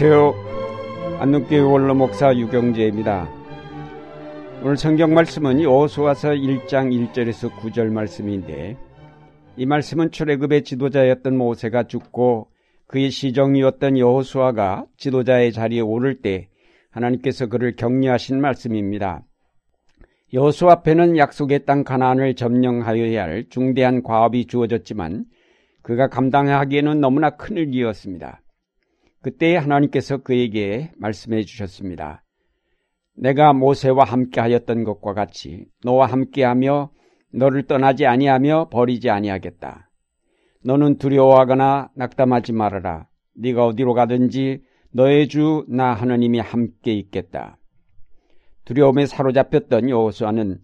안녕하세요. 안동교회 원로 목사 유경재입니다. 오늘 성경 말씀은 여호수아서 1장 1절에서 9절 말씀인데 이 말씀은 출애굽의 지도자였던 모세가 죽고 그의 시종이었던 여호수아가 지도자의 자리에 오를 때 하나님께서 그를 격려하신 말씀입니다. 여호수 앞에는 약속의 땅 가나안을 점령하여야 할 중대한 과업이 주어졌지만 그가 감당하기에는 너무나 큰 일이었습니다. 그때 하나님께서 그에게 말씀해 주셨습니다. 내가 모세와 함께 하였던 것과 같이 너와 함께하며 너를 떠나지 아니하며 버리지 아니하겠다. 너는 두려워하거나 낙담하지 말아라. 네가 어디로 가든지 너의 주 나 하나님이 함께 있겠다. 두려움에 사로잡혔던 여호수아는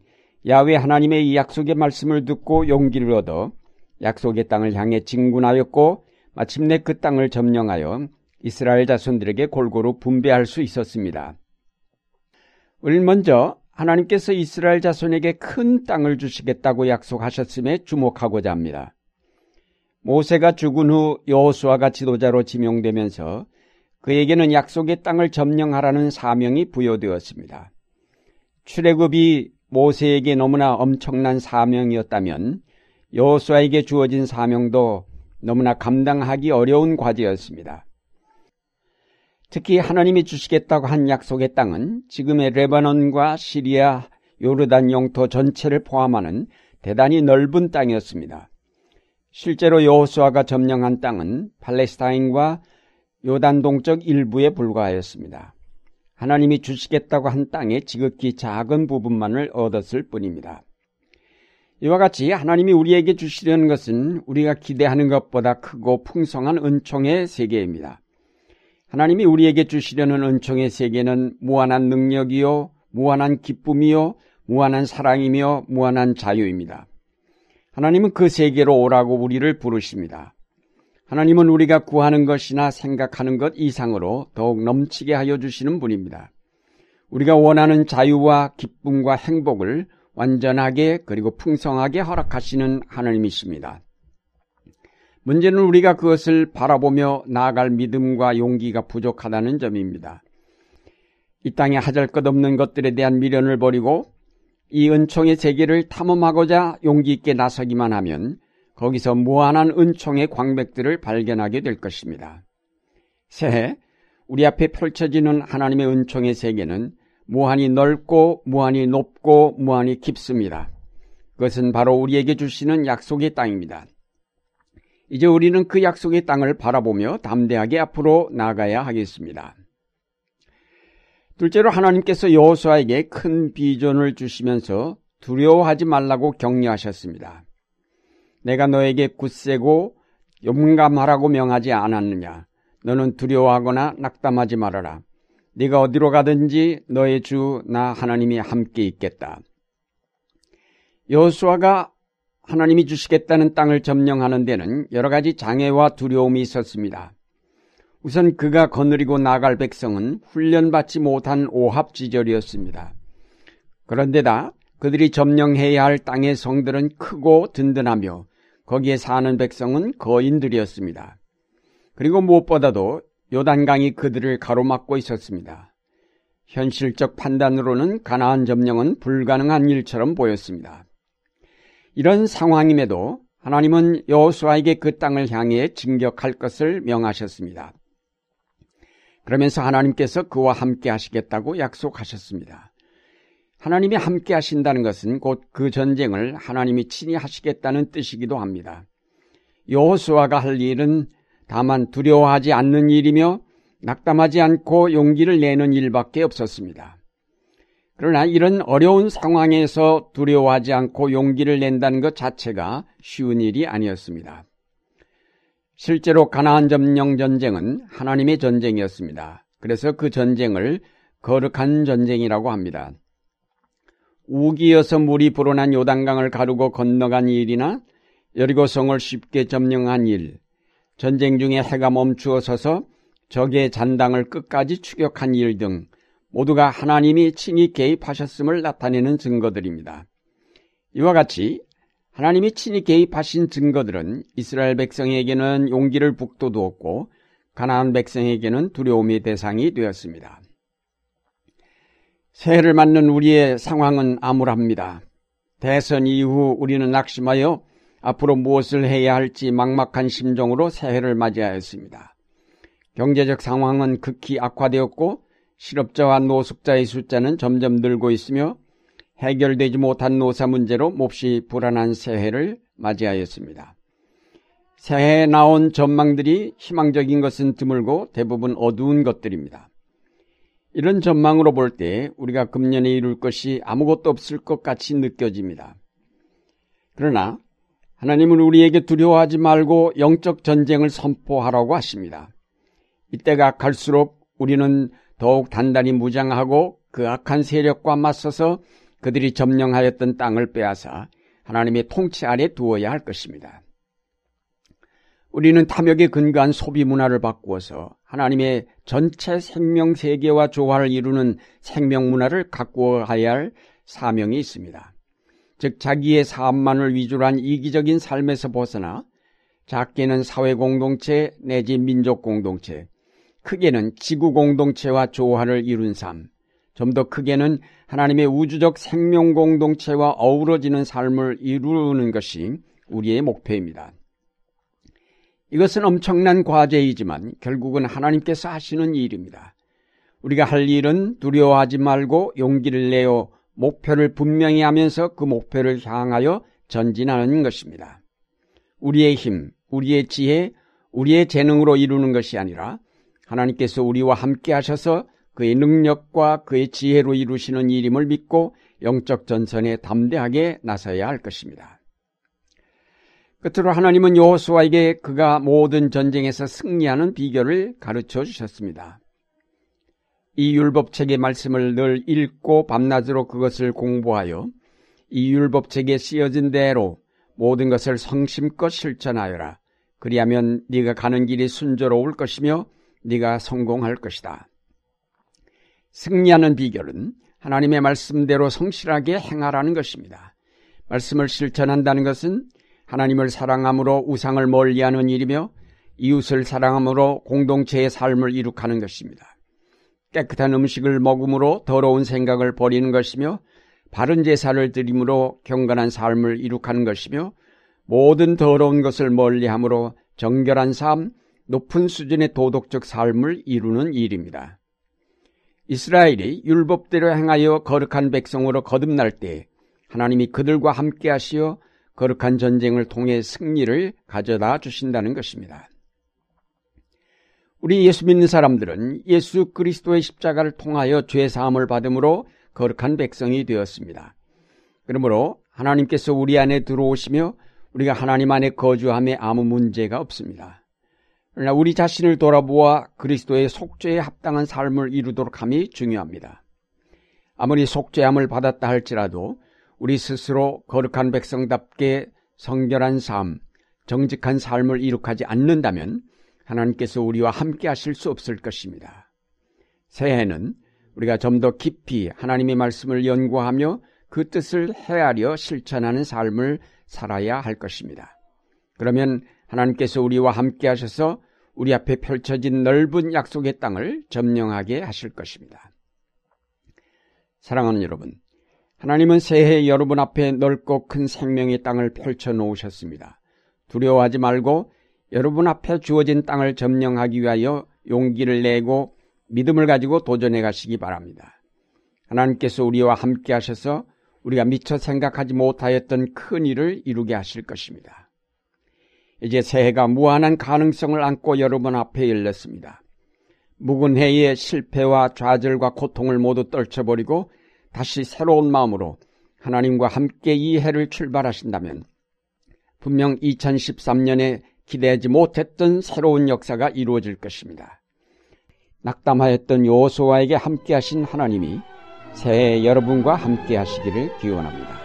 야외 하나님의 이 약속의 말씀을 듣고 용기를 얻어 약속의 땅을 향해 진군하였고 마침내 그 땅을 점령하여 이스라엘 자손들에게 골고루 분배할 수 있었습니다. 먼저 하나님께서 이스라엘 자손에게 큰 땅을 주시겠다고 약속하셨음에 주목하고자 합니다. 모세가 죽은 후 여호수아가 지도자로 지명되면서 그에게는 약속의 땅을 점령하라는 사명이 부여되었습니다. 출애굽이 모세에게 너무나 엄청난 사명이었다면 여호수아에게 주어진 사명도 너무나 감당하기 어려운 과제였습니다. 특히 하나님이 주시겠다고 한 약속의 땅은 지금의 레바논과 시리아, 요르단 영토 전체를 포함하는 대단히 넓은 땅이었습니다. 실제로 여호수아가 점령한 땅은 팔레스타인과 요단 동쪽 일부에 불과하였습니다. 하나님이 주시겠다고 한 땅의 지극히 작은 부분만을 얻었을 뿐입니다. 이와 같이 하나님이 우리에게 주시려는 것은 우리가 기대하는 것보다 크고 풍성한 은총의 세계입니다. 하나님이 우리에게 주시려는 은총의 세계는 무한한 능력이요, 무한한 기쁨이요, 무한한 사랑이며 무한한 자유입니다. 하나님은 그 세계로 오라고 우리를 부르십니다. 하나님은 우리가 구하는 것이나 생각하는 것 이상으로 더욱 넘치게 하여 주시는 분입니다. 우리가 원하는 자유와 기쁨과 행복을 완전하게 그리고 풍성하게 허락하시는 하나님이십니다. 문제는 우리가 그것을 바라보며 나아갈 믿음과 용기가 부족하다는 점입니다. 이 땅에 하잘 것 없는 것들에 대한 미련을 버리고 이 은총의 세계를 탐험하고자 용기 있게 나서기만 하면 거기서 무한한 은총의 광맥들을 발견하게 될 것입니다. 새해 우리 앞에 펼쳐지는 하나님의 은총의 세계는 무한히 넓고 무한히 높고 무한히 깊습니다. 그것은 바로 우리에게 주시는 약속의 땅입니다. 이제 우리는 그 약속의 땅을 바라보며 담대하게 앞으로 나가야 하겠습니다. 둘째로 하나님께서 여호수아에게 큰 비전을 주시면서 두려워하지 말라고 격려하셨습니다. 내가 너에게 굳세고 용감하라고 명하지 않았느냐? 너는 두려워하거나 낙담하지 말아라. 네가 어디로 가든지 너의 주 나 하나님이 함께 있겠다. 여호수아가 하나님이 주시겠다는 땅을 점령하는 데는 여러 가지 장애와 두려움이 있었습니다. 우선 그가 거느리고 나갈 백성은 훈련받지 못한 오합지절이었습니다. 그런데다 그들이 점령해야 할 땅의 성들은 크고 든든하며 거기에 사는 백성은 거인들이었습니다. 그리고 무엇보다도 요단강이 그들을 가로막고 있었습니다. 현실적 판단으로는 가나안 점령은 불가능한 일처럼 보였습니다. 이런 상황임에도 하나님은 여호수아에게 그 땅을 향해 진격할 것을 명하셨습니다. 그러면서 하나님께서 그와 함께 하시겠다고 약속하셨습니다. 하나님이 함께 하신다는 것은 곧 그 전쟁을 하나님이 친히 하시겠다는 뜻이기도 합니다. 여호수아가 할 일은 다만 두려워하지 않는 일이며 낙담하지 않고 용기를 내는 일밖에 없었습니다. 그러나 이런 어려운 상황에서 두려워하지 않고 용기를 낸다는 것 자체가 쉬운 일이 아니었습니다. 실제로 가나안 점령 전쟁은 하나님의 전쟁이었습니다. 그래서 그 전쟁을 거룩한 전쟁이라고 합니다. 우기여서 물이 불어난 요단강을 가르고 건너간 일이나 여리고성을 쉽게 점령한 일, 전쟁 중에 해가 멈추어 서서 적의 잔당을 끝까지 추격한 일 등 모두가 하나님이 친히 개입하셨음을 나타내는 증거들입니다. 이와 같이 하나님이 친히 개입하신 증거들은 이스라엘 백성에게는 용기를 북돋우었고 가나안 백성에게는 두려움의 대상이 되었습니다. 새해를 맞는 우리의 상황은 암울합니다. 대선 이후 우리는 낙심하여 앞으로 무엇을 해야 할지 막막한 심정으로 새해를 맞이하였습니다. 경제적 상황은 극히 악화되었고 실업자와 노숙자의 숫자는 점점 늘고 있으며 해결되지 못한 노사 문제로 몹시 불안한 새해를 맞이하였습니다. 새해에 나온 전망들이 희망적인 것은 드물고 대부분 어두운 것들입니다. 이런 전망으로 볼 때 우리가 금년에 이룰 것이 아무것도 없을 것 같이 느껴집니다. 그러나 하나님은 우리에게 두려워하지 말고 영적 전쟁을 선포하라고 하십니다. 이때가 갈수록 우리는 더욱 단단히 무장하고 그 악한 세력과 맞서서 그들이 점령하였던 땅을 빼앗아 하나님의 통치 아래 두어야 할 것입니다. 우리는 탐욕에 근거한 소비 문화를 바꾸어서 하나님의 전체 생명 세계와 조화를 이루는 생명 문화를 가꾸어야 할 사명이 있습니다. 즉 자기의 사업만을 위주로 한 이기적인 삶에서 벗어나 작게는 사회 공동체 내지 민족 공동체, 크게는 지구 공동체와 조화를 이룬 삶, 좀 더 크게는 하나님의 우주적 생명 공동체와 어우러지는 삶을 이루는 것이 우리의 목표입니다. 이것은 엄청난 과제이지만 결국은 하나님께서 하시는 일입니다. 우리가 할 일은 두려워하지 말고 용기를 내어 목표를 분명히 하면서 그 목표를 향하여 전진하는 것입니다. 우리의 힘, 우리의 지혜, 우리의 재능으로 이루는 것이 아니라 하나님께서 우리와 함께 하셔서 그의 능력과 그의 지혜로 이루시는 일임을 믿고 영적 전선에 담대하게 나서야 할 것입니다. 끝으로 하나님은 여호수아에게 그가 모든 전쟁에서 승리하는 비결을 가르쳐 주셨습니다. 이 율법책의 말씀을 늘 읽고 밤낮으로 그것을 공부하여 이 율법책에 쓰여진 대로 모든 것을 성심껏 실천하여라. 그리하면 네가 가는 길이 순조로울 것이며 네가 성공할 것이다. 승리하는 비결은 하나님의 말씀대로 성실하게 행하라는 것입니다. 말씀을 실천한다는 것은 하나님을 사랑함으로 우상을 멀리하는 일이며 이웃을 사랑함으로 공동체의 삶을 이룩하는 것입니다. 깨끗한 음식을 먹음으로 더러운 생각을 버리는 것이며 바른 제사를 드림으로 경건한 삶을 이룩하는 것이며 모든 더러운 것을 멀리함으로 정결한 삶, 높은 수준의 도덕적 삶을 이루는 일입니다. 이스라엘이 율법대로 행하여 거룩한 백성으로 거듭날 때 하나님이 그들과 함께 하시어 거룩한 전쟁을 통해 승리를 가져다 주신다는 것입니다. 우리 예수 믿는 사람들은 예수 그리스도의 십자가를 통하여 죄 사함을 받음으로 거룩한 백성이 되었습니다. 그러므로 하나님께서 우리 안에 들어오시며 우리가 하나님 안에 거주함에 아무 문제가 없습니다. 그러나 우리 자신을 돌아보아 그리스도의 속죄에 합당한 삶을 이루도록 함이 중요합니다. 아무리 속죄함을 받았다 할지라도 우리 스스로 거룩한 백성답게 성결한 삶, 정직한 삶을 이룩하지 않는다면 하나님께서 우리와 함께 하실 수 없을 것입니다. 새해는 우리가 좀 더 깊이 하나님의 말씀을 연구하며 그 뜻을 헤아려 실천하는 삶을 살아야 할 것입니다. 그러면 하나님께서 우리와 함께 하셔서 우리 앞에 펼쳐진 넓은 약속의 땅을 점령하게 하실 것입니다. 사랑하는 여러분, 하나님은 새해 여러분 앞에 넓고 큰 생명의 땅을 펼쳐 놓으셨습니다. 두려워하지 말고 여러분 앞에 주어진 땅을 점령하기 위하여 용기를 내고 믿음을 가지고 도전해 가시기 바랍니다. 하나님께서 우리와 함께 하셔서 우리가 미처 생각하지 못하였던 큰 일을 이루게 하실 것입니다. 이제 새해가 무한한 가능성을 안고 여러분 앞에 열렸습니다. 묵은 해의 실패와 좌절과 고통을 모두 떨쳐버리고 다시 새로운 마음으로 하나님과 함께 이 해를 출발하신다면 분명 2013년에 기대하지 못했던 새로운 역사가 이루어질 것입니다. 낙담하였던 요소와에게 함께 하신 하나님이 새해 여러분과 함께 하시기를 기원합니다.